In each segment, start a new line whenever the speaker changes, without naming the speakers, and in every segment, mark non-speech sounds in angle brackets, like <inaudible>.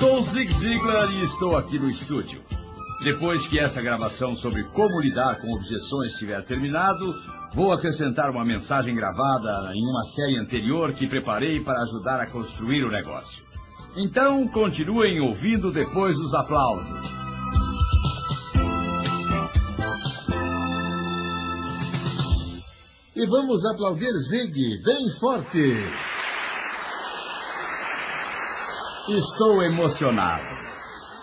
Sou Zig Ziglar e estou aqui no estúdio. Depois que essa gravação sobre como lidar com objeções estiver terminado, vou acrescentar uma mensagem gravada em uma série anterior que preparei para ajudar a construir o negócio. Então, continuem ouvindo depois dos aplausos.
E vamos aplaudir Zig bem forte.
Estou emocionado.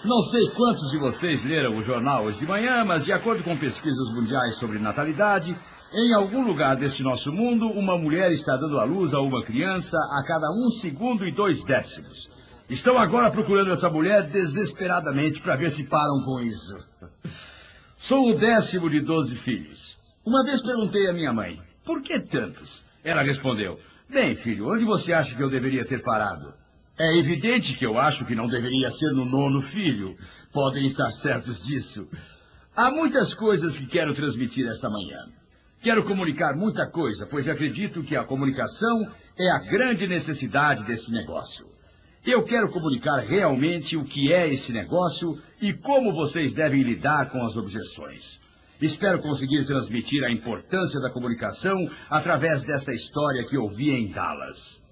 Não sei quantos de vocês leram o jornal hoje de manhã, mas de acordo com pesquisas mundiais sobre natalidade, em algum lugar deste nosso mundo, uma mulher está dando à luz a uma criança a cada um segundo e dois décimos. Estão agora procurando essa mulher desesperadamente para ver se param com isso. Sou o décimo de doze filhos. Uma vez perguntei à minha mãe, por que tantos? Ela respondeu, bem, filho, onde você acha que eu deveria ter parado? É evidente que eu acho que não deveria ser no nono filho. Podem estar certos disso. Há muitas coisas que quero transmitir esta manhã. Quero comunicar muita coisa, pois acredito que a comunicação é a grande necessidade desse negócio. Eu quero comunicar realmente o que é esse negócio e como vocês devem lidar com as objeções. Espero conseguir transmitir a importância da comunicação através desta história que ouvi em Dallas.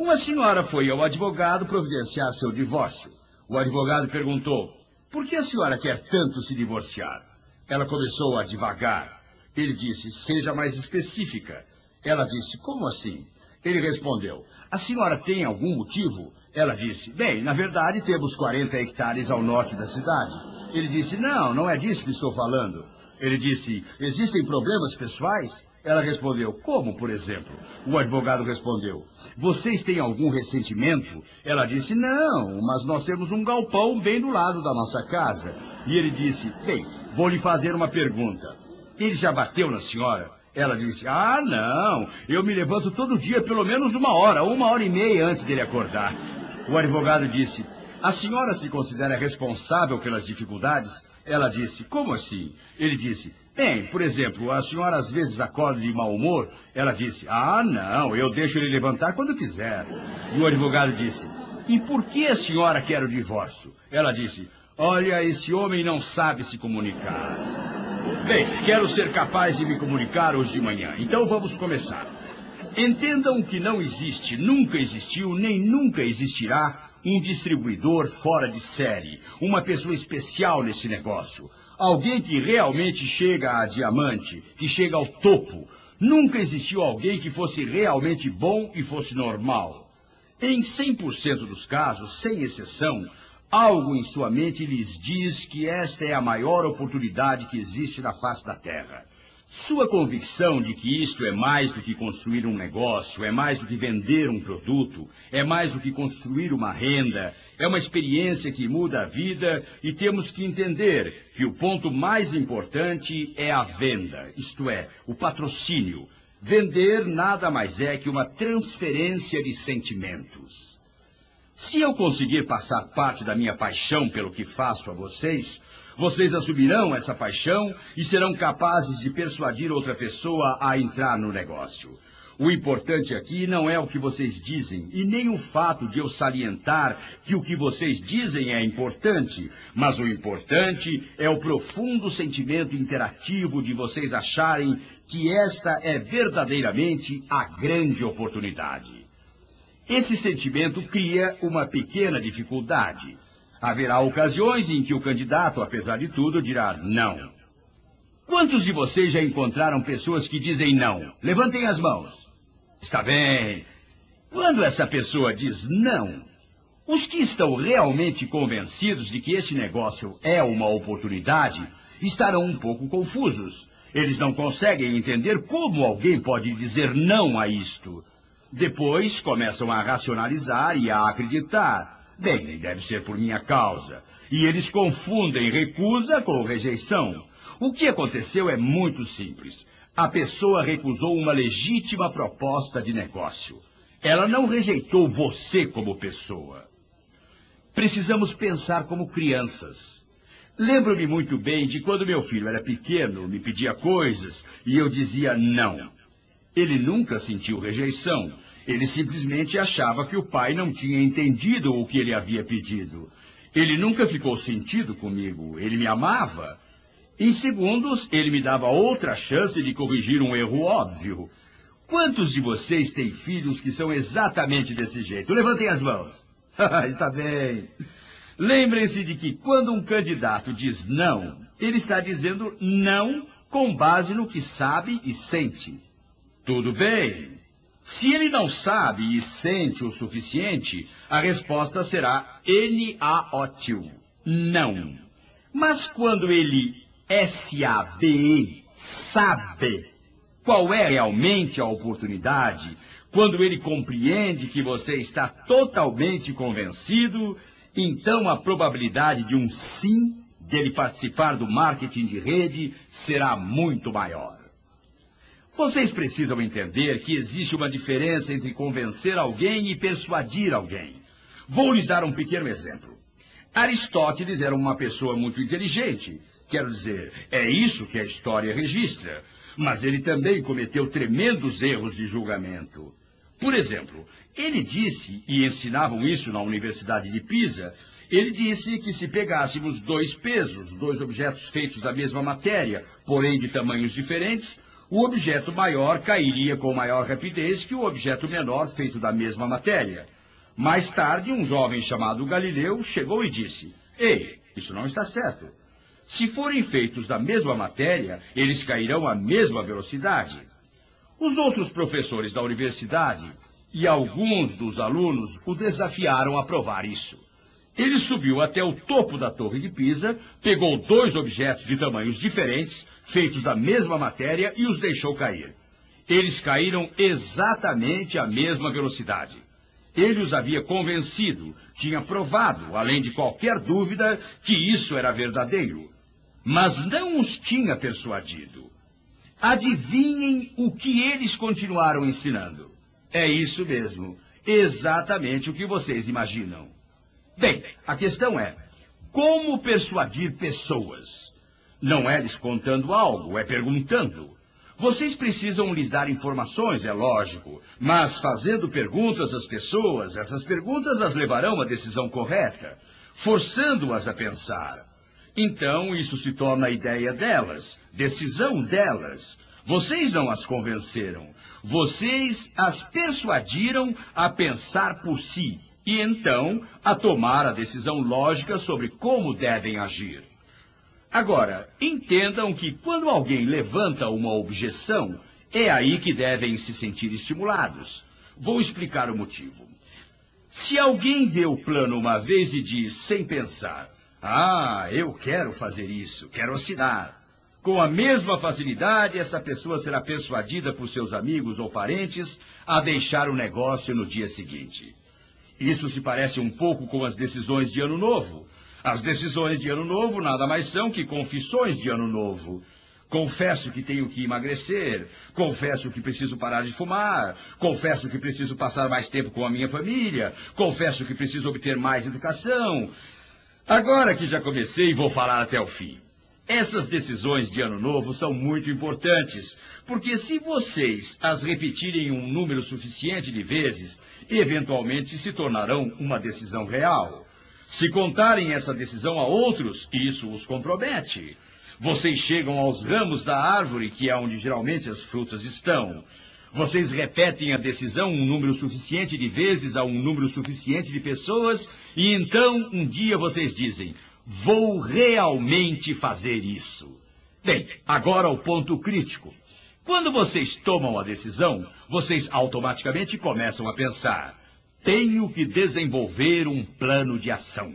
Uma senhora foi ao advogado providenciar seu divórcio. O advogado perguntou: Por que a senhora quer tanto se divorciar? Ela começou a divagar. Ele disse: Seja mais específica. Ela disse: Como assim? Ele respondeu: A senhora tem algum motivo? Ela disse: Bem, na verdade temos 40 hectares ao norte da cidade. Ele disse: Não, não é disso que estou falando. Ele disse: Existem problemas pessoais? Ela respondeu: Como, por exemplo? O advogado respondeu: Vocês têm algum ressentimento? Ela disse: Não, mas nós temos um galpão bem do lado da nossa casa. E ele disse: Bem, vou lhe fazer uma pergunta. Ele já bateu na senhora? Ela disse: Ah, não, eu me levanto todo dia pelo menos uma hora, uma hora e meia antes dele acordar. O advogado disse: A senhora se considera responsável pelas dificuldades? Ela disse: Como assim? Ele disse: Bem, por exemplo, a senhora às vezes acorda de mau humor? Ela disse: Ah, não, eu deixo ele levantar quando quiser. E o advogado disse: E por que a senhora quer o divórcio? Ela disse: Olha, esse homem não sabe se comunicar. Bem, quero ser capaz de me comunicar hoje de manhã, então vamos começar. Entendam que não existe, nunca existiu, nem nunca existirá um distribuidor fora de série, uma pessoa especial nesse negócio. Alguém que realmente chega a diamante, que chega ao topo. Nunca existiu alguém que fosse realmente bom e fosse normal. Em 100% dos casos, sem exceção, algo em sua mente lhes diz que esta é a maior oportunidade que existe na face da Terra. Sua convicção de que isto é mais do que construir um negócio, é mais do que vender um produto, é mais do que construir uma renda, é uma experiência que muda a vida e temos que entender que o ponto mais importante é a venda, isto é, o patrocínio. Vender nada mais é que uma transferência de sentimentos. Se eu conseguir passar parte da minha paixão pelo que faço a vocês, vocês assumirão essa paixão e serão capazes de persuadir outra pessoa a entrar no negócio. O importante aqui não é o que vocês dizem e nem o fato de eu salientar que o que vocês dizem é importante, mas o importante é o profundo sentimento interativo de vocês acharem que esta é verdadeiramente a grande oportunidade. Esse sentimento cria uma pequena dificuldade. Haverá ocasiões em que o candidato, apesar de tudo, dirá não. Quantos de vocês já encontraram pessoas que dizem não? Levantem as mãos. Está bem. Quando essa pessoa diz não, os que estão realmente convencidos de que este negócio é uma oportunidade estarão um pouco confusos. Eles não conseguem entender como alguém pode dizer não a isto. Depois começam a racionalizar e a acreditar. Bem, deve ser por minha causa. E eles confundem recusa com rejeição. O que aconteceu é muito simples. A pessoa recusou uma legítima proposta de negócio. Ela não rejeitou você como pessoa. Precisamos pensar como crianças. Lembro-me muito bem de quando meu filho era pequeno, me pedia coisas e eu dizia não. Ele nunca sentiu rejeição. Ele simplesmente achava que o pai não tinha entendido o que ele havia pedido. Ele nunca ficou sentido comigo. Ele me amava. Em segundos, ele me dava outra chance de corrigir um erro óbvio. Quantos de vocês têm filhos que são exatamente desse jeito? Levantem as mãos. <laughs> está bem. Lembrem-se de que quando um candidato diz não, ele está dizendo não com base no que sabe e sente. Tudo bem. Se ele não sabe e sente o suficiente, a resposta será N-A-O-T-U. Não. Mas quando ele S-A-B-E sabe qual é realmente a oportunidade, quando ele compreende que você está totalmente convencido, então a probabilidade de um sim dele participar do marketing de rede será muito maior. Vocês precisam entender que existe uma diferença entre convencer alguém e persuadir alguém. Vou lhes dar um pequeno exemplo. Aristóteles era uma pessoa muito inteligente. Quero dizer, é isso que a história registra. Mas ele também cometeu tremendos erros de julgamento. Por exemplo, ele disse, e ensinavam isso na Universidade de Pisa, ele disse que se pegássemos dois pesos, dois objetos feitos da mesma matéria, porém de tamanhos diferentes, o objeto maior cairia com maior rapidez que o objeto menor feito da mesma matéria. Mais tarde, um jovem chamado Galileu chegou e disse: Ei, isso não está certo. Se forem feitos da mesma matéria, eles cairão à mesma velocidade. Os outros professores da universidade e alguns dos alunos o desafiaram a provar isso. Ele subiu até o topo da Torre de Pisa, pegou dois objetos de tamanhos diferentes, feitos da mesma matéria, e os deixou cair. Eles caíram exatamente à mesma velocidade. Ele os havia convencido, tinha provado, além de qualquer dúvida, que isso era verdadeiro. Mas não os tinha persuadido. Adivinhem o que eles continuaram ensinando. É isso mesmo, exatamente o que vocês imaginam. Bem, a questão é: como persuadir pessoas? Não é lhes contando algo, é perguntando. Vocês precisam lhes dar informações, é lógico, mas fazendo perguntas às pessoas, essas perguntas as levarão à decisão correta, forçando-as a pensar. Então, isso se torna a ideia delas, decisão delas. Vocês não as convenceram, vocês as persuadiram a pensar por si e então a tomar a decisão lógica sobre como devem agir. Agora, entendam que quando alguém levanta uma objeção, é aí que devem se sentir estimulados. Vou explicar o motivo. Se alguém vê o plano uma vez e diz, sem pensar, ah, eu quero fazer isso, quero assinar. Com a mesma facilidade, essa pessoa será persuadida por seus amigos ou parentes a deixar o negócio no dia seguinte. Isso se parece um pouco com as decisões de Ano Novo. As decisões de Ano Novo nada mais são que confissões de Ano Novo. Confesso que tenho que emagrecer. Confesso que preciso parar de fumar. Confesso que preciso passar mais tempo com a minha família. Confesso que preciso obter mais educação. Agora que já comecei, vou falar até o fim. Essas decisões de ano novo são muito importantes, porque se vocês as repetirem um número suficiente de vezes, eventualmente se tornarão uma decisão real. Se contarem essa decisão a outros, isso os compromete. Vocês chegam aos ramos da árvore, que é onde geralmente as frutas estão. Vocês repetem a decisão um número suficiente de vezes a um número suficiente de pessoas, e então um dia vocês dizem: Vou realmente fazer isso. Bem, agora o ponto crítico. Quando vocês tomam a decisão, vocês automaticamente começam a pensar: tenho que desenvolver um plano de ação.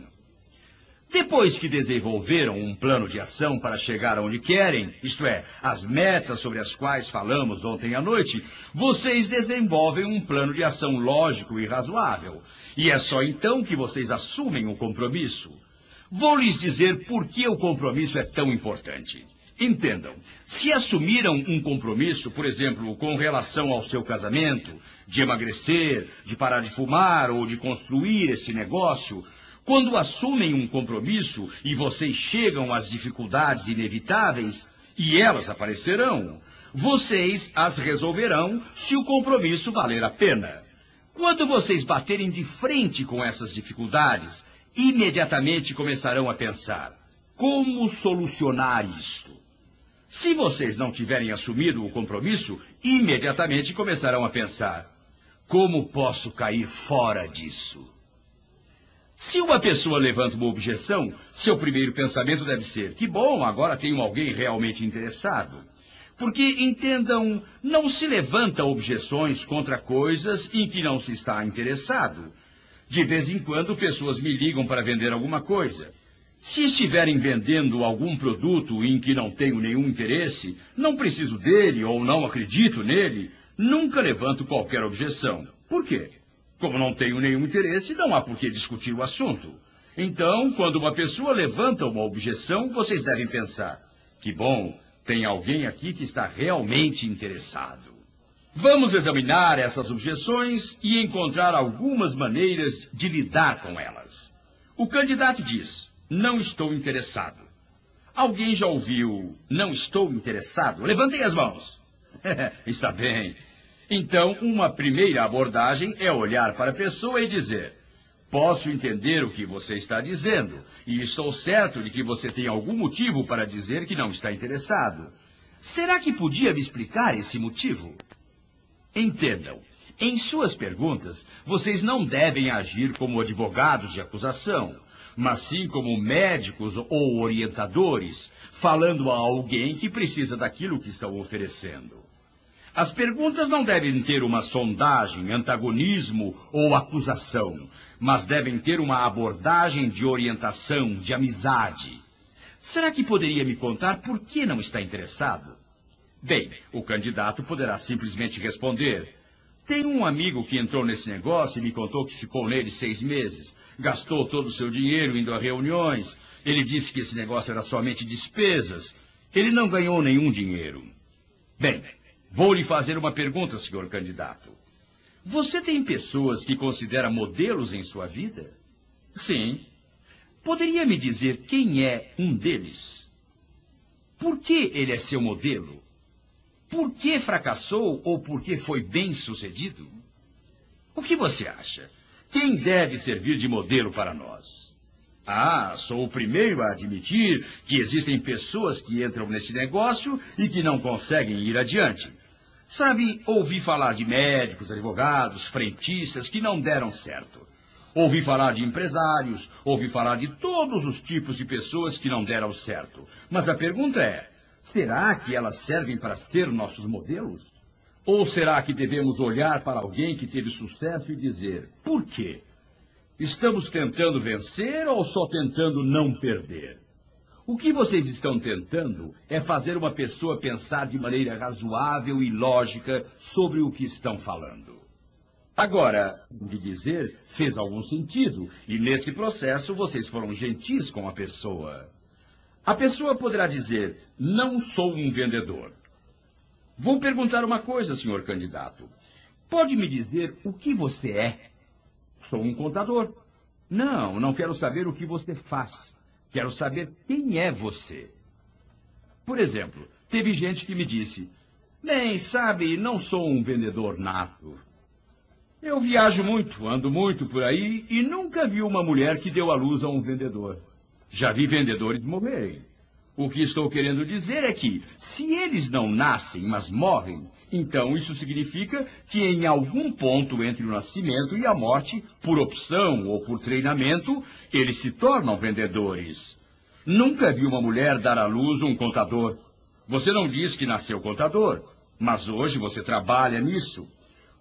Depois que desenvolveram um plano de ação para chegar aonde querem, isto é, as metas sobre as quais falamos ontem à noite, vocês desenvolvem um plano de ação lógico e razoável. E é só então que vocês assumem o compromisso. Vou lhes dizer por que o compromisso é tão importante. Entendam, se assumiram um compromisso, por exemplo, com relação ao seu casamento, de emagrecer, de parar de fumar ou de construir esse negócio, quando assumem um compromisso e vocês chegam às dificuldades inevitáveis, e elas aparecerão, vocês as resolverão se o compromisso valer a pena. Quando vocês baterem de frente com essas dificuldades, imediatamente começarão a pensar: como solucionar isto? Se vocês não tiverem assumido o compromisso, imediatamente começarão a pensar: como posso cair fora disso? Se uma pessoa levanta uma objeção, seu primeiro pensamento deve ser: que bom, agora tenho alguém realmente interessado. Porque, entendam, não se levanta objeções contra coisas em que não se está interessado. De vez em quando, pessoas me ligam para vender alguma coisa. Se estiverem vendendo algum produto em que não tenho nenhum interesse, não preciso dele ou não acredito nele, nunca levanto qualquer objeção. Por quê? Como não tenho nenhum interesse, não há por que discutir o assunto. Então, quando uma pessoa levanta uma objeção, vocês devem pensar: que bom, tem alguém aqui que está realmente interessado. Vamos examinar essas objeções e encontrar algumas maneiras de lidar com elas. O candidato diz: Não estou interessado. Alguém já ouviu Não estou interessado? Levantem as mãos. <laughs> está bem. Então, uma primeira abordagem é olhar para a pessoa e dizer: Posso entender o que você está dizendo, e estou certo de que você tem algum motivo para dizer que não está interessado. Será que podia me explicar esse motivo? Entendam, em suas perguntas, vocês não devem agir como advogados de acusação, mas sim como médicos ou orientadores, falando a alguém que precisa daquilo que estão oferecendo. As perguntas não devem ter uma sondagem, antagonismo ou acusação, mas devem ter uma abordagem de orientação, de amizade. Será que poderia me contar por que não está interessado? Bem, o candidato poderá simplesmente responder: Tenho um amigo que entrou nesse negócio e me contou que ficou nele seis meses, gastou todo o seu dinheiro indo a reuniões. Ele disse que esse negócio era somente despesas. Ele não ganhou nenhum dinheiro. Bem, vou lhe fazer uma pergunta, senhor candidato. Você tem pessoas que considera modelos em sua vida? Sim. Poderia me dizer quem é um deles? Por que ele é seu modelo? Por que fracassou ou por que foi bem sucedido? O que você acha? Quem deve servir de modelo para nós? Ah, sou o primeiro a admitir que existem pessoas que entram nesse negócio e que não conseguem ir adiante. Sabe, ouvi falar de médicos, advogados, frentistas que não deram certo. Ouvi falar de empresários, ouvi falar de todos os tipos de pessoas que não deram certo. Mas a pergunta é: será que elas servem para ser nossos modelos? Ou será que devemos olhar para alguém que teve sucesso e dizer: por quê? Estamos tentando vencer ou só tentando não perder? O que vocês estão tentando é fazer uma pessoa pensar de maneira razoável e lógica sobre o que estão falando. Agora, de dizer fez algum sentido, e nesse processo vocês foram gentis com a pessoa. A pessoa poderá dizer: Não sou um vendedor. Vou perguntar uma coisa, senhor candidato. Pode me dizer o que você é? Sou um contador. Não, não quero saber o que você faz. Quero saber quem é você. Por exemplo, teve gente que me disse: Bem, sabe, não sou um vendedor nato. Eu viajo muito, ando muito por aí e nunca vi uma mulher que deu à luz a um vendedor. Já vi vendedores morrerem. O que estou querendo dizer é que, se eles não nascem, mas morrem, então isso significa que em algum ponto entre o nascimento e a morte, por opção ou por treinamento, eles se tornam vendedores. Nunca vi uma mulher dar à luz um contador. Você não diz que nasceu contador, mas hoje você trabalha nisso.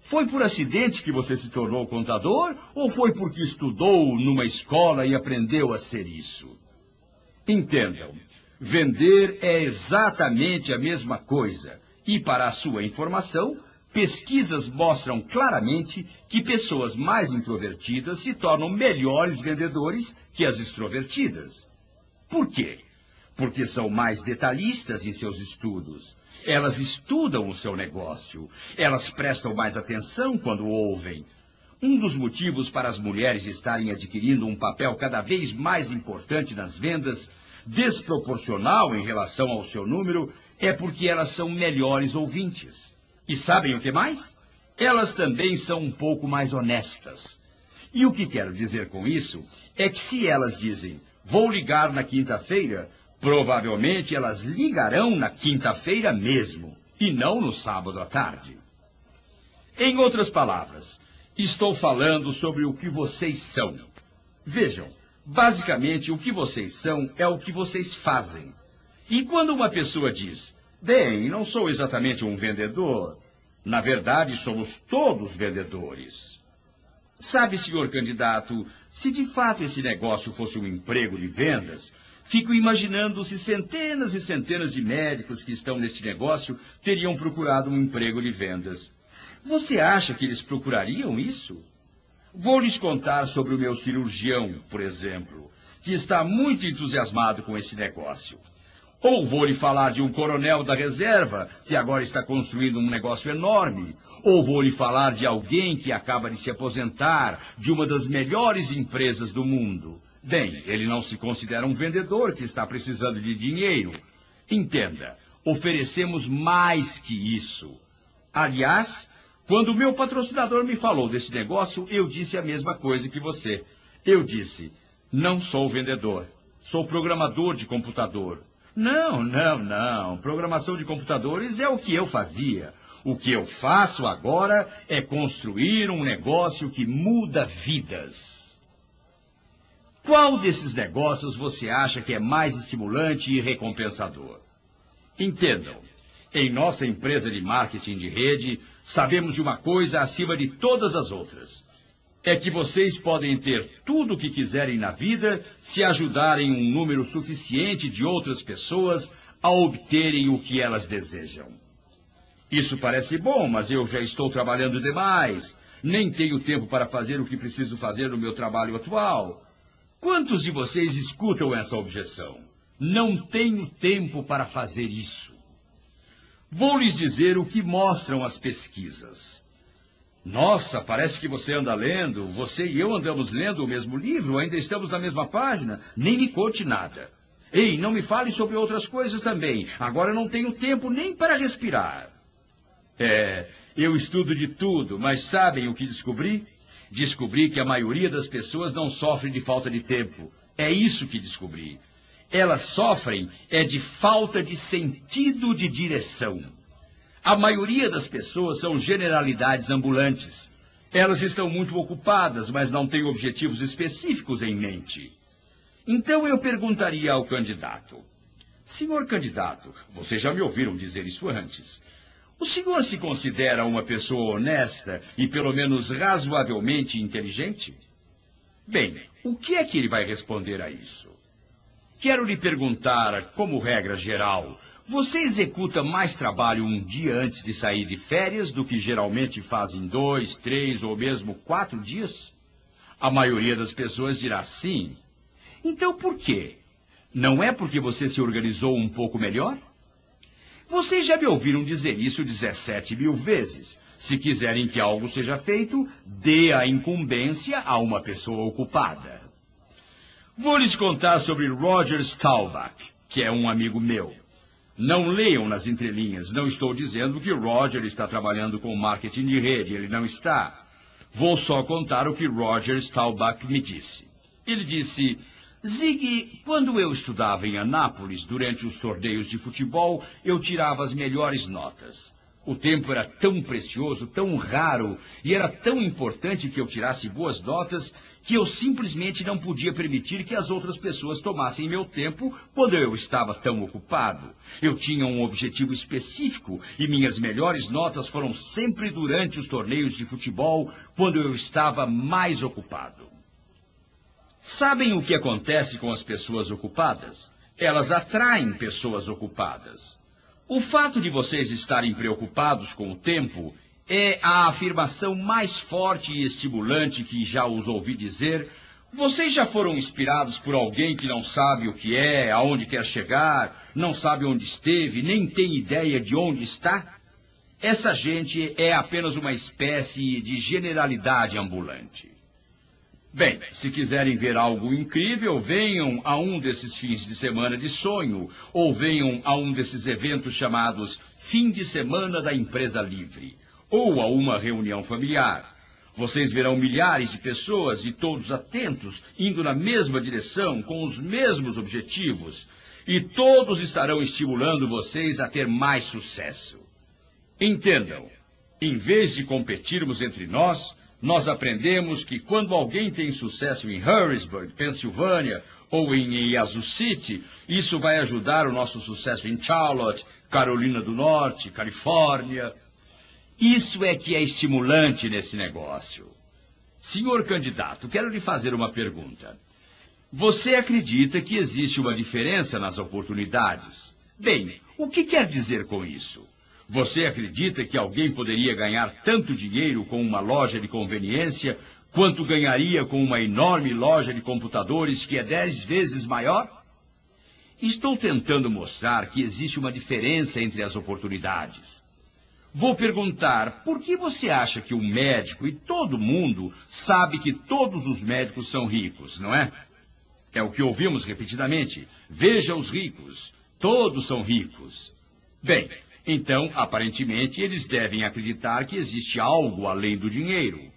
Foi por acidente que você se tornou contador ou foi porque estudou numa escola e aprendeu a ser isso? Entendam, vender é exatamente a mesma coisa. E para a sua informação, pesquisas mostram claramente que pessoas mais introvertidas se tornam melhores vendedores que as extrovertidas. Por quê? Porque são mais detalhistas em seus estudos. Elas estudam o seu negócio. Elas prestam mais atenção quando ouvem. Um dos motivos para as mulheres estarem adquirindo um papel cada vez mais importante nas vendas, desproporcional em relação ao seu número, é porque elas são melhores ouvintes. E sabem o que mais? elas também são um pouco mais honestas. E o que quero dizer com isso é que se elas dizem, vou ligar na quinta-feira, provavelmente elas ligarão na quinta-feira mesmo, e não no sábado à tarde. Em outras palavras, estou falando sobre o que vocês são. Vejam, basicamente o que vocês são é o que vocês fazem. E quando uma pessoa diz, bem, não sou exatamente um vendedor, na verdade somos todos vendedores. Sabe, senhor candidato, se de fato esse negócio fosse um emprego de vendas, fico imaginando se centenas e centenas de médicos que estão neste negócio teriam procurado um emprego de vendas. Você acha que eles procurariam isso? Vou lhes contar sobre o meu cirurgião, por exemplo, que está muito entusiasmado com esse negócio. Ou vou lhe falar de um coronel da reserva, que agora está construindo um negócio enorme. Ou vou lhe falar de alguém que acaba de se aposentar de uma das melhores empresas do mundo. Bem, ele não se considera um vendedor que está precisando de dinheiro. Entenda, oferecemos mais que isso. Aliás, quando o meu patrocinador me falou desse negócio, eu disse a mesma coisa que você. Eu disse, não sou vendedor, sou programador de computador. Não, não, não. Programação de computadores é o que eu fazia. O que eu faço agora é construir um negócio que muda vidas. Qual desses negócios você acha que é mais estimulante e recompensador? Entendam, em nossa empresa de marketing de rede, sabemos de uma coisa acima de todas as outras é que vocês podem ter tudo o que quiserem na vida se ajudarem um número suficiente de outras pessoas a obterem o que elas desejam. Isso parece bom, mas eu já estou trabalhando demais. Nem tenho tempo para fazer o que preciso fazer no meu trabalho atual. Quantos de vocês escutam essa objeção? Não tenho tempo para fazer isso. Vou lhes dizer o que mostram as pesquisas. Nossa, parece que você anda lendo. Você e eu andamos lendo o mesmo livro, ainda estamos na mesma página. Nem me conte nada. Ei, não me fale sobre outras coisas também. Agora não tenho tempo nem para respirar. É, eu estudo de tudo, mas sabem o que descobri? Descobri que a maioria das pessoas não sofre de falta de tempo. É isso que descobri. Elas sofrem é de falta de sentido de direção. A maioria das pessoas são generalidades ambulantes. Elas estão muito ocupadas, mas não têm objetivos específicos em mente. Então eu perguntaria ao candidato: Senhor candidato, vocês já me ouviram dizer isso antes. O senhor se considera uma pessoa honesta e pelo menos razoavelmente inteligente? Bem, o que é que ele vai responder a isso? Quero lhe perguntar, como regra geral, você executa mais trabalho um dia antes de sair de férias do que geralmente faz em dois, três ou mesmo quatro dias? A maioria das pessoas dirá sim. Então por quê? Não é porque você se organizou um pouco melhor? Vocês já me ouviram dizer isso 17 mil vezes. Se quiserem que algo seja feito, dê a incumbência a uma pessoa ocupada. Vou lhes contar sobre Roger Staubach, que é um amigo meu. Não leiam nas entrelinhas. Não estou dizendo que Roger está trabalhando com marketing de rede. Ele não está. Vou só contar o que Roger Staubach me disse. Ele disse: Zig, quando eu estudava em Anápolis, durante os torneios de futebol, eu tirava as melhores notas. O tempo era tão precioso, tão raro, e era tão importante que eu tirasse boas notas, que eu simplesmente não podia permitir que as outras pessoas tomassem meu tempo quando eu estava tão ocupado. Eu tinha um objetivo específico e minhas melhores notas foram sempre durante os torneios de futebol, quando eu estava mais ocupado. Sabem o que acontece com as pessoas ocupadas? Elas atraem pessoas ocupadas. O fato de vocês estarem preocupados com o tempo é a afirmação mais forte e estimulante que já os ouvi dizer. Vocês já foram inspirados por alguém que não sabe o que é, aonde quer chegar, não sabe onde esteve, nem tem ideia de onde está? Essa gente é apenas uma espécie de generalidade ambulante. Bem, se quiserem ver algo incrível, venham a um desses fins de semana de sonho, ou venham a um desses eventos chamados Fim de Semana da Empresa Livre. ou a uma reunião familiar. Vocês verão milhares de pessoas e todos atentos, indo na mesma direção, com os mesmos objetivos, e todos estarão estimulando vocês a ter mais sucesso. Entendam, em vez de competirmos entre nós, nós aprendemos que quando alguém tem sucesso em Harrisburg, Pensilvânia, ou em Yazoo City, isso vai ajudar o nosso sucesso em Charlotte, Carolina do Norte, Califórnia. Isso é que é estimulante nesse negócio. Senhor candidato, quero lhe fazer uma pergunta. Você acredita que existe uma diferença nas oportunidades? Bem, o que quer dizer com isso? Você acredita que alguém poderia ganhar tanto dinheiro com uma loja de conveniência quanto ganharia com uma enorme loja de computadores que é dez vezes maior? Estou tentando mostrar que existe uma diferença entre as oportunidades. Vou perguntar, por que você acha que o médico e todo mundo sabe que todos os médicos são ricos, não é? É o que ouvimos repetidamente. Veja os ricos. Todos são ricos. Bem, então, aparentemente, eles devem acreditar que existe algo além do dinheiro.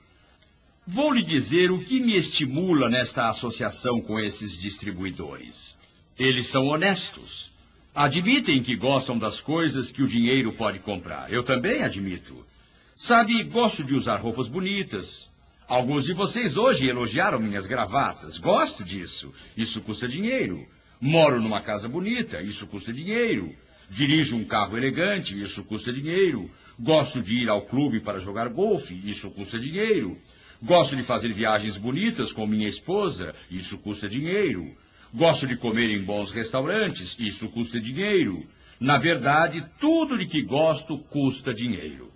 Vou lhe dizer o que me estimula nesta associação com esses distribuidores. Eles são honestos. Admitem que gostam das coisas que o dinheiro pode comprar. Eu também admito. Sabe, gosto de usar roupas bonitas. Alguns de vocês hoje elogiaram minhas gravatas. Gosto disso. Isso custa dinheiro. Moro numa casa bonita. Isso custa dinheiro. Dirijo um carro elegante. Isso custa dinheiro. Gosto de ir ao clube para jogar golfe. Isso custa dinheiro. Gosto de fazer viagens bonitas com minha esposa. Isso custa dinheiro. Gosto de comer em bons restaurantes, isso custa dinheiro. Na verdade, tudo de que gosto custa dinheiro.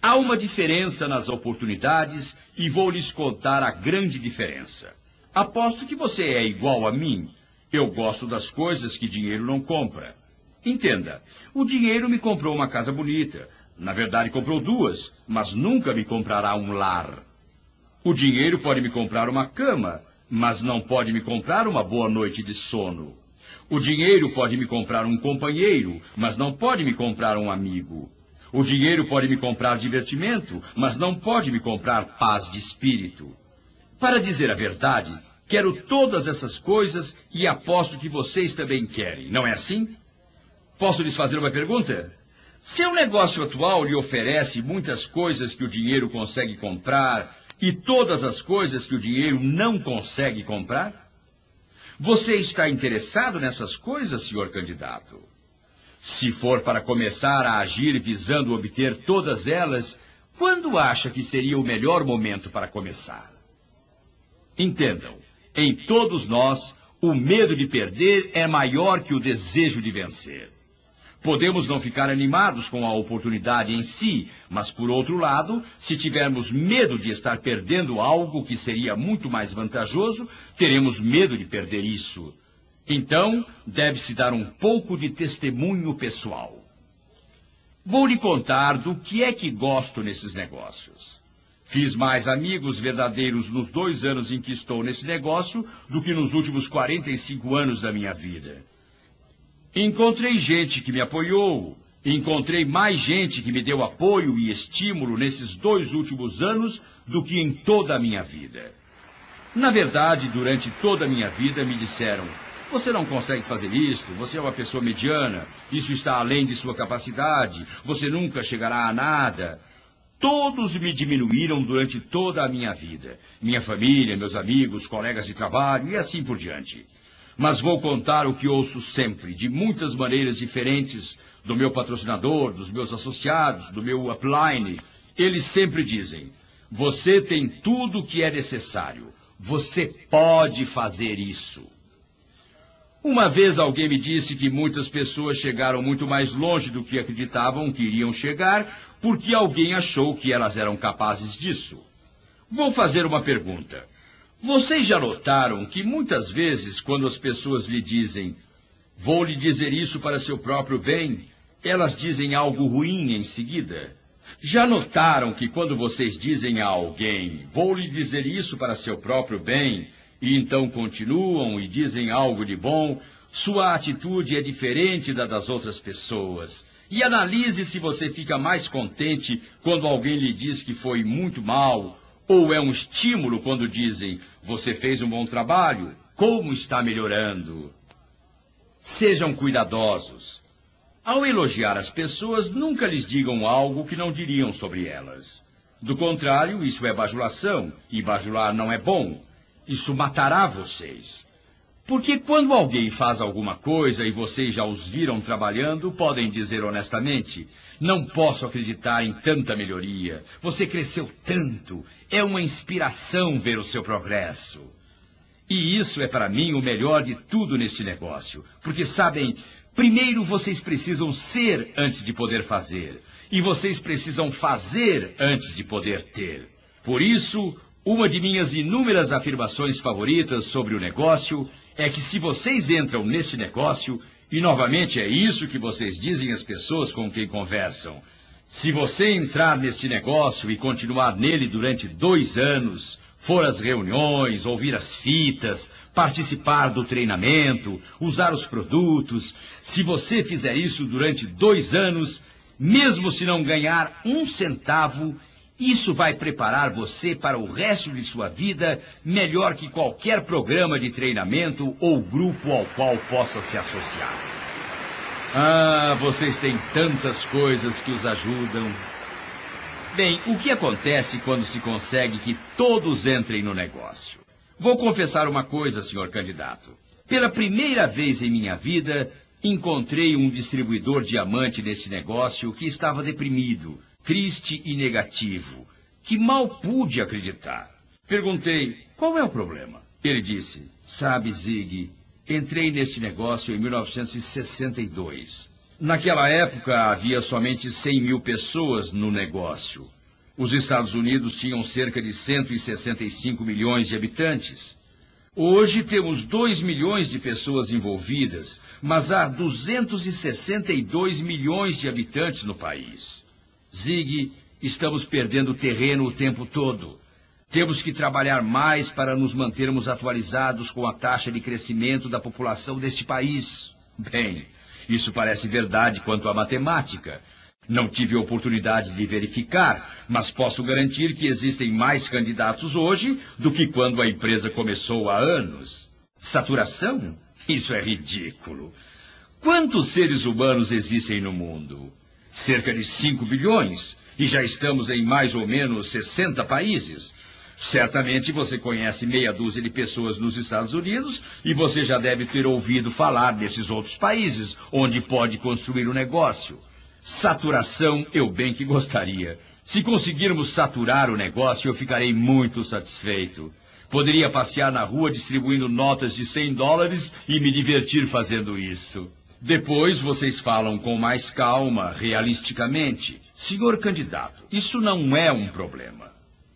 Há uma diferença nas oportunidades e vou lhes contar a grande diferença. Aposto que você é igual a mim. Eu gosto das coisas que dinheiro não compra. Entenda, o dinheiro me comprou uma casa bonita. Na verdade, comprou duas, mas nunca me comprará um lar. O dinheiro pode me comprar uma cama, mas não pode me comprar uma boa noite de sono. O dinheiro pode me comprar um companheiro, mas não pode me comprar um amigo. O dinheiro pode me comprar divertimento, mas não pode me comprar paz de espírito. Para dizer a verdade, quero todas essas coisas e aposto que vocês também querem, não é assim? Posso lhes fazer uma pergunta? Seu negócio atual lhe oferece muitas coisas que o dinheiro consegue comprar, e todas as coisas que o dinheiro não consegue comprar? Você está interessado nessas coisas, senhor candidato? Se for para começar a agir visando obter todas elas, quando acha que seria o melhor momento para começar? Entendam, em todos nós, o medo de perder é maior que o desejo de vencer. Podemos não ficar animados com a oportunidade em si, mas, por outro lado, se tivermos medo de estar perdendo algo que seria muito mais vantajoso, teremos medo de perder isso. Então, deve-se dar um pouco de testemunho pessoal. Vou lhe contar do que é que gosto nesses negócios. Fiz mais amigos verdadeiros nos dois anos em que estou nesse negócio do que nos últimos 45 anos da minha vida. Encontrei gente que me apoiou, encontrei mais gente que me deu apoio e estímulo nesses dois últimos anos do que em toda a minha vida. Na verdade, durante toda a minha vida me disseram: você não consegue fazer isto, você é uma pessoa mediana, isso está além de sua capacidade, você nunca chegará a nada. Todos me diminuíram durante toda a minha vida. Minha família, meus amigos, colegas de trabalho e assim por diante. Mas vou contar o que ouço sempre, de muitas maneiras diferentes, do meu patrocinador, dos meus associados, do meu upline. Eles sempre dizem: você tem tudo o que é necessário. Você pode fazer isso. Uma vez alguém me disse que muitas pessoas chegaram muito mais longe do que acreditavam que iriam chegar, porque alguém achou que elas eram capazes disso. Vou fazer uma pergunta. Vocês já notaram que muitas vezes, quando as pessoas lhe dizem, vou lhe dizer isso para seu próprio bem, elas dizem algo ruim em seguida? Já notaram que quando vocês dizem a alguém, vou lhe dizer isso para seu próprio bem, e então continuam e dizem algo de bom, sua atitude é diferente da das outras pessoas, E analise se você fica mais contente quando alguém lhe diz que foi muito mal, ou é um estímulo quando dizem você fez um bom trabalho, como está melhorando. Sejam cuidadosos. Ao elogiar as pessoas, nunca lhes digam algo que não diriam sobre elas. Do contrário, isso é bajulação, e bajular não é bom. Isso matará vocês. Porque quando alguém faz alguma coisa e vocês já os viram trabalhando, podem dizer honestamente: Não posso acreditar em tanta melhoria. Você cresceu tanto. É uma inspiração ver o seu progresso. E isso é para mim o melhor de tudo neste negócio. Porque sabem, primeiro vocês precisam ser antes de poder fazer. E vocês precisam fazer antes de poder ter. Por isso, uma de minhas inúmeras afirmações favoritas sobre o negócio é que se vocês entram nesse negócio, e novamente é isso que vocês dizem às pessoas com quem conversam, se você entrar neste negócio e continuar nele durante dois anos, for às reuniões, ouvir as fitas, participar do treinamento, usar os produtos. Se você fizer isso durante dois anos, mesmo se não ganhar um centavo, isso vai preparar você para o resto de sua vida melhor que qualquer programa de treinamento ou grupo ao qual possa se associar. Ah, vocês têm tantas coisas que os ajudam. Bem, o que acontece quando se consegue que todos entrem no negócio? Vou confessar uma coisa, senhor candidato. Pela primeira vez em minha vida, encontrei um distribuidor diamante nesse negócio que estava deprimido, triste e negativo, que mal pude acreditar. Perguntei, qual é o problema? Ele disse, sabe, Zig, entrei nesse negócio em 1962. Naquela época havia somente 100 mil pessoas no negócio. Os Estados Unidos tinham cerca de 165 milhões de habitantes. Hoje temos 2 milhões de pessoas envolvidas, mas há 262 milhões de habitantes no país. Zig, estamos perdendo terreno o tempo todo. Temos que trabalhar mais para nos mantermos atualizados com a taxa de crescimento da população deste país. Bem, isso parece verdade quanto à matemática. Não tive oportunidade de verificar, mas posso garantir que existem mais candidatos hoje do que quando a empresa começou há anos. Saturação? Isso é ridículo. Quantos seres humanos existem no mundo? Cerca de 5 bilhões. E já estamos em mais ou menos 60 países. Certamente você conhece meia dúzia de pessoas nos Estados Unidos e você já deve ter ouvido falar desses outros países onde pode construir o um negócio. Saturação eu bem que gostaria. Se conseguirmos saturar o negócio, eu ficarei muito satisfeito. Poderia passear na rua distribuindo notas de 100 dólares e me divertir fazendo isso. Depois vocês falam com mais calma, realisticamente. Senhor candidato, isso não é um problema.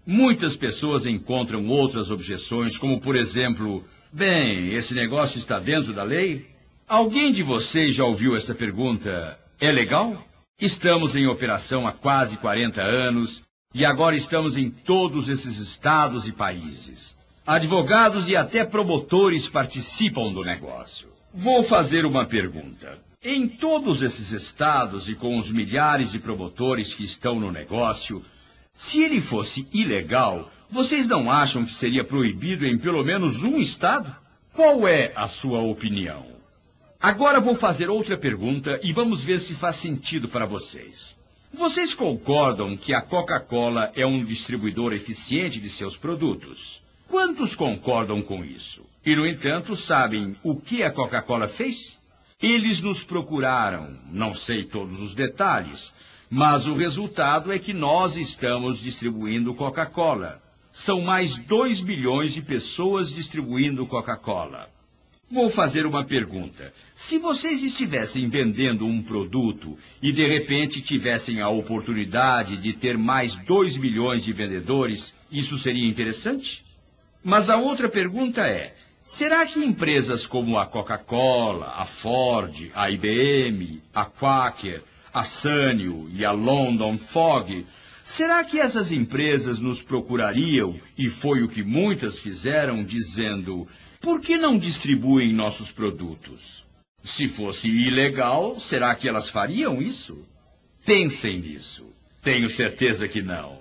Muitas pessoas encontram outras objeções, como por exemplo, bem, esse negócio está dentro da lei? Alguém de vocês já ouviu esta pergunta? É legal? Estamos em operação há quase 40 anos e agora estamos em todos esses estados e países. Advogados e até promotores participam do negócio. Vou fazer uma pergunta. Em todos esses estados e com os milhares de promotores que estão no negócio, se ele fosse ilegal, vocês não acham que seria proibido em pelo menos um estado? Qual é a sua opinião? Agora vou fazer outra pergunta e vamos ver se faz sentido para vocês. Vocês concordam que a Coca-Cola é um distribuidor eficiente de seus produtos? Quantos concordam com isso? E, no entanto, sabem o que a Coca-Cola fez? Eles nos procuraram, não sei todos os detalhes, mas o resultado é que nós estamos distribuindo Coca-Cola. São mais 2 bilhões de pessoas distribuindo Coca-Cola. Vou fazer uma pergunta. Se vocês estivessem vendendo um produto e de repente tivessem a oportunidade de ter mais 2 milhões de vendedores, isso seria interessante? Mas a outra pergunta é: será que empresas como a Coca-Cola, a Ford, a IBM, a Quaker, a Sanyo e a London Fog, será que essas empresas nos procurariam, e foi o que muitas fizeram, dizendo, por que não distribuem nossos produtos? Se fosse ilegal, será que elas fariam isso? Pensem nisso. Tenho certeza que não.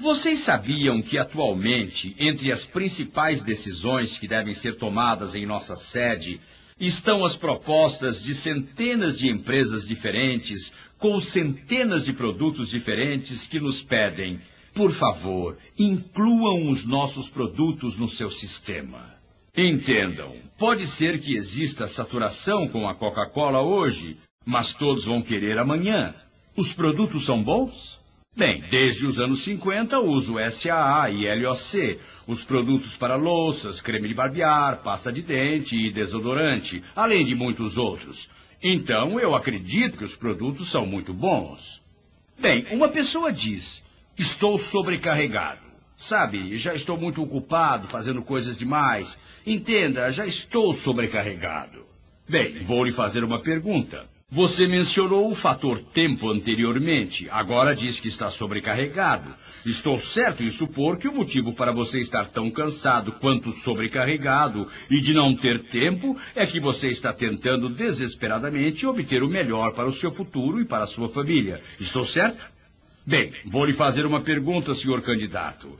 Vocês sabiam que atualmente, entre as principais decisões que devem ser tomadas em nossa sede, estão as propostas de centenas de empresas diferentes, com centenas de produtos diferentes que nos pedem, por favor, incluam os nossos produtos no seu sistema. Entendam, pode ser que exista saturação com a Coca-Cola hoje, mas todos vão querer amanhã. Os produtos são bons? Bem, desde os anos 50 uso SAA e LOC, os produtos para louças, creme de barbear, pasta de dente e desodorante, além de muitos outros. Então, eu acredito que os produtos são muito bons. Bem, uma pessoa diz, estou sobrecarregado. Sabe, já estou muito ocupado fazendo coisas demais. Entenda, já estou sobrecarregado. Bem, vou lhe fazer uma pergunta. Você mencionou o fator tempo anteriormente. Agora diz que está sobrecarregado. Estou certo em supor que o motivo para você estar tão cansado quanto sobrecarregado e de não ter tempo é que você está tentando desesperadamente obter o melhor para o seu futuro e para a sua família. Estou certo? Bem, vou lhe fazer uma pergunta, senhor candidato.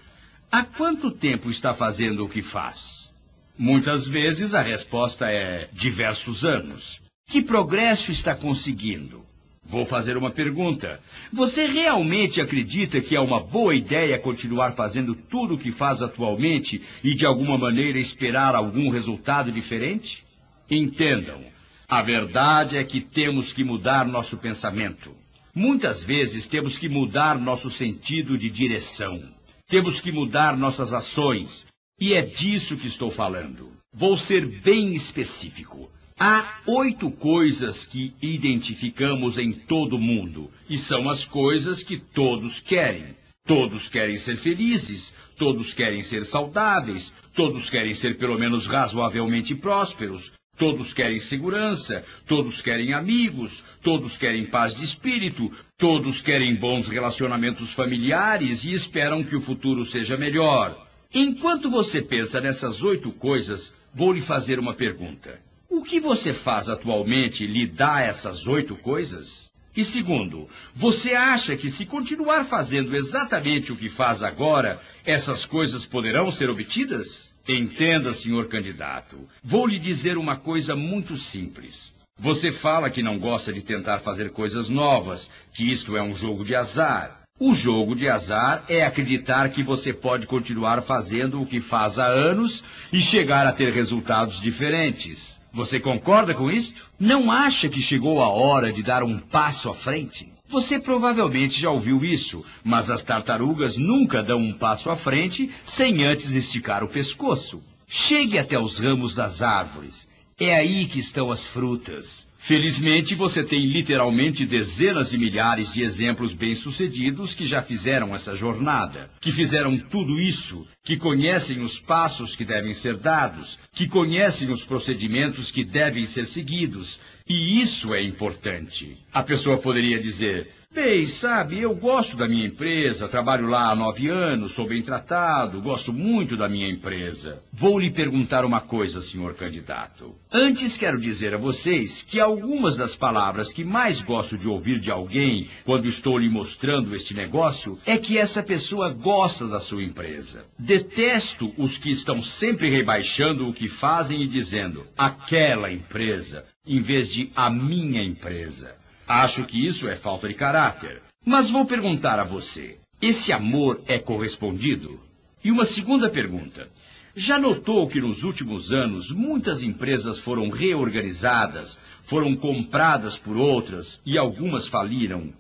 Há quanto tempo está fazendo o que faz? Muitas vezes a resposta é diversos anos. Que progresso está conseguindo? Vou fazer uma pergunta. Você realmente acredita que é uma boa ideia continuar fazendo tudo o que faz atualmente e de alguma maneira esperar algum resultado diferente? Entendam, a verdade é que temos que mudar nosso pensamento. Muitas vezes temos que mudar nosso sentido de direção. Temos que mudar nossas ações. E é disso que estou falando. Vou ser bem específico. Há oito coisas que identificamos em todo mundo, e são as coisas que todos querem. Todos querem ser felizes, todos querem ser saudáveis, todos querem ser pelo menos razoavelmente prósperos, todos querem segurança, todos querem amigos, todos querem paz de espírito, todos querem bons relacionamentos familiares e esperam que o futuro seja melhor. Enquanto você pensa nessas oito coisas, vou lhe fazer uma pergunta. O que você faz atualmente lhe dá essas oito coisas? E segundo, você acha que se continuar fazendo exatamente o que faz agora, essas coisas poderão ser obtidas? Entenda, senhor candidato. Vou lhe dizer uma coisa muito simples. Você fala que não gosta de tentar fazer coisas novas, que isto é um jogo de azar. O jogo de azar é acreditar que você pode continuar fazendo o que faz há anos e chegar a ter resultados diferentes. Você concorda com isto? Não acha que chegou a hora de dar um passo à frente? Você provavelmente já ouviu isso, mas as tartarugas nunca dão um passo à frente sem antes esticar o pescoço. Chegue até os ramos das árvores. É aí que estão as frutas. Felizmente, você tem literalmente dezenas de milhares de exemplos bem-sucedidos que já fizeram essa jornada, que fizeram tudo isso, que conhecem os passos que devem ser dados, que conhecem os procedimentos que devem ser seguidos. E isso é importante. A pessoa poderia dizer: Bem, sabe, eu gosto da minha empresa, trabalho lá há nove anos, sou bem tratado, gosto muito da minha empresa. Vou lhe perguntar uma coisa, senhor candidato. Antes quero dizer a vocês que algumas das palavras que mais gosto de ouvir de alguém quando estou lhe mostrando este negócio é que essa pessoa gosta da sua empresa. Detesto os que estão sempre rebaixando o que fazem e dizendo aquela empresa, em vez de a minha empresa. Acho que isso é falta de caráter. Mas vou perguntar a você: esse amor é correspondido? E uma segunda pergunta. Já notou que nos últimos anos muitas empresas foram reorganizadas, foram compradas por outras e algumas faliram?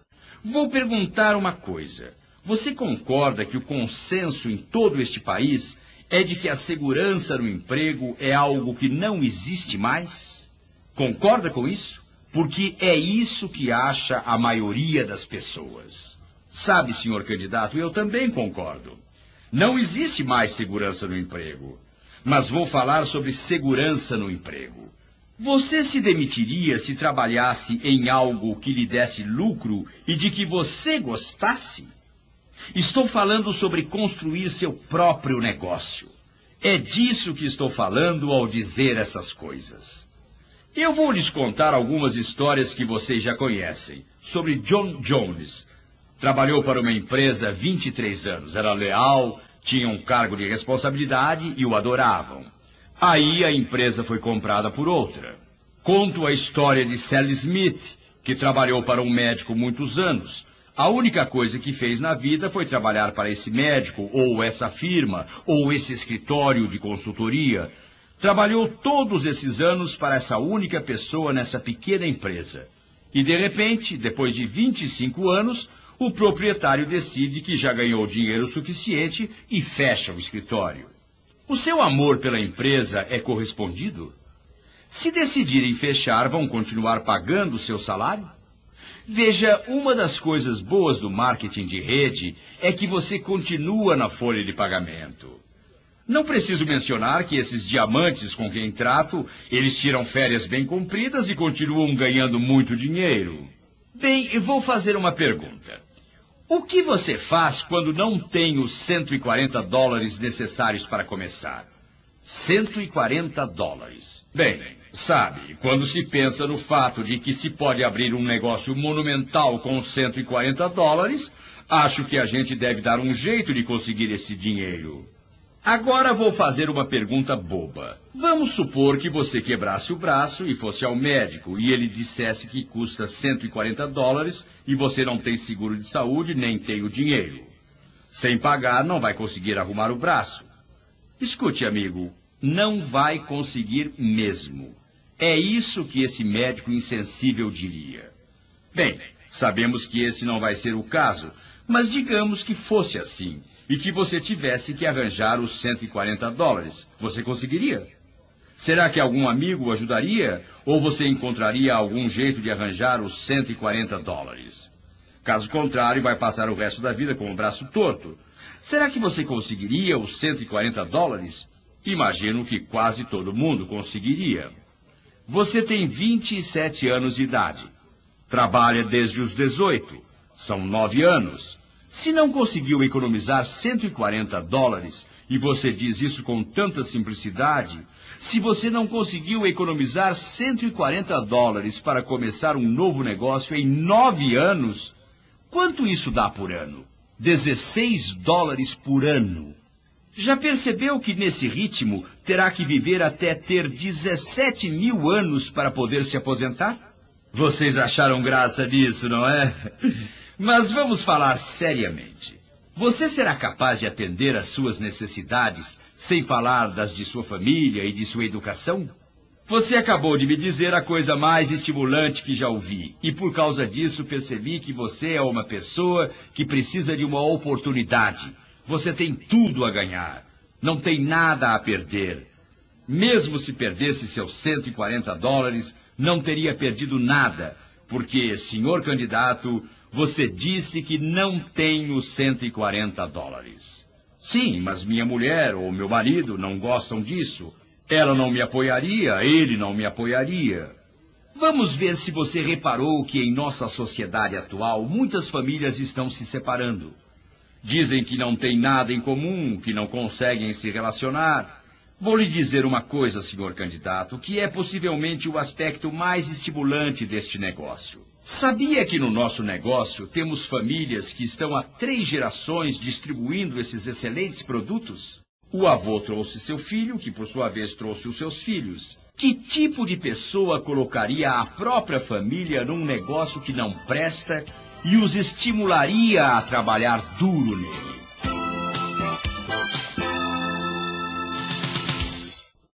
Vou perguntar uma coisa. Você concorda que o consenso em todo este país é de que a segurança no emprego é algo que não existe mais? Concorda com isso? Porque é isso que acha a maioria das pessoas. Sabe, senhor candidato, eu também concordo. Não existe mais segurança no emprego. Mas vou falar sobre segurança no emprego. Você se demitiria se trabalhasse em algo que lhe desse lucro e de que você gostasse? Estou falando sobre construir seu próprio negócio. É disso que estou falando ao dizer essas coisas. Eu vou lhes contar algumas histórias que vocês já conhecem, sobre John Jones. Trabalhou para uma empresa há 23 anos, era leal, tinha um cargo de responsabilidade e o adoravam. Aí a empresa foi comprada por outra. Conto a história de Sally Smith, que trabalhou para um médico muitos anos. A única coisa que fez na vida foi trabalhar para esse médico, ou essa firma, ou esse escritório de consultoria. Trabalhou todos esses anos para essa única pessoa nessa pequena empresa. E de repente, depois de 25 anos, o proprietário decide que já ganhou dinheiro suficiente e fecha o escritório. O seu amor pela empresa é correspondido? Se decidirem fechar, vão continuar pagando o seu salário? Veja, uma das coisas boas do marketing de rede é que você continua na folha de pagamento. Não preciso mencionar que esses diamantes com quem trato, eles tiram férias bem compridas e continuam ganhando muito dinheiro. Bem, vou fazer uma pergunta. O que você faz quando não tem os 140 dólares necessários para começar? 140 dólares. Bem, Sabe, quando se pensa no fato de que se pode abrir um negócio monumental com 140 dólares, acho que a gente deve dar um jeito de conseguir esse dinheiro. Agora vou fazer uma pergunta boba. Vamos supor que você quebrasse o braço e fosse ao médico e ele dissesse que custa 140 dólares e você não tem seguro de saúde nem tem o dinheiro. Sem pagar, não vai conseguir arrumar o braço. Escute, amigo, não vai conseguir mesmo. É isso que esse médico insensível diria. Bem, sabemos que esse não vai ser o caso, mas digamos que fosse assim e que você tivesse que arranjar os 140 dólares. Você conseguiria? Será que algum amigo o ajudaria ou você encontraria algum jeito de arranjar os 140 dólares? Caso contrário, vai passar o resto da vida com o braço torto. Será que você conseguiria os 140 dólares? Imagino que quase todo mundo conseguiria. Você tem 27 anos de idade. Trabalha desde os 18. São nove anos. Se não conseguiu economizar 140 dólares, e você diz isso com tanta simplicidade, se você não conseguiu economizar 140 dólares para começar um novo negócio em nove anos, quanto isso dá por ano? 16 dólares por ano. Já percebeu que nesse ritmo terá que viver até ter 17 mil anos para poder se aposentar? Vocês acharam graça nisso, não é? Mas vamos falar seriamente. Você será capaz de atender às suas necessidades sem falar das de sua família e de sua educação? Você acabou de me dizer a coisa mais estimulante que já ouvi, e por causa disso percebi que você é uma pessoa que precisa de uma oportunidade você tem tudo a ganhar. Não tem nada a perder. Mesmo se perdesse seus 140 dólares, não teria perdido nada, porque, senhor candidato, você disse que não os 140 dólares. Sim, mas minha mulher ou meu marido não gostam disso. Ela não me apoiaria, ele não me apoiaria. Vamos ver se você reparou que em nossa sociedade atual muitas famílias estão se separando. Dizem que não têm nada em comum, que não conseguem se relacionar. Vou lhe dizer uma coisa, senhor candidato, que é possivelmente o aspecto mais estimulante deste negócio. Sabia que no nosso negócio temos famílias que estão há três gerações distribuindo esses excelentes produtos? O avô trouxe seu filho, que por sua vez trouxe os seus filhos. Que tipo de pessoa colocaria a própria família num negócio que não presta e os estimularia a trabalhar duro nele.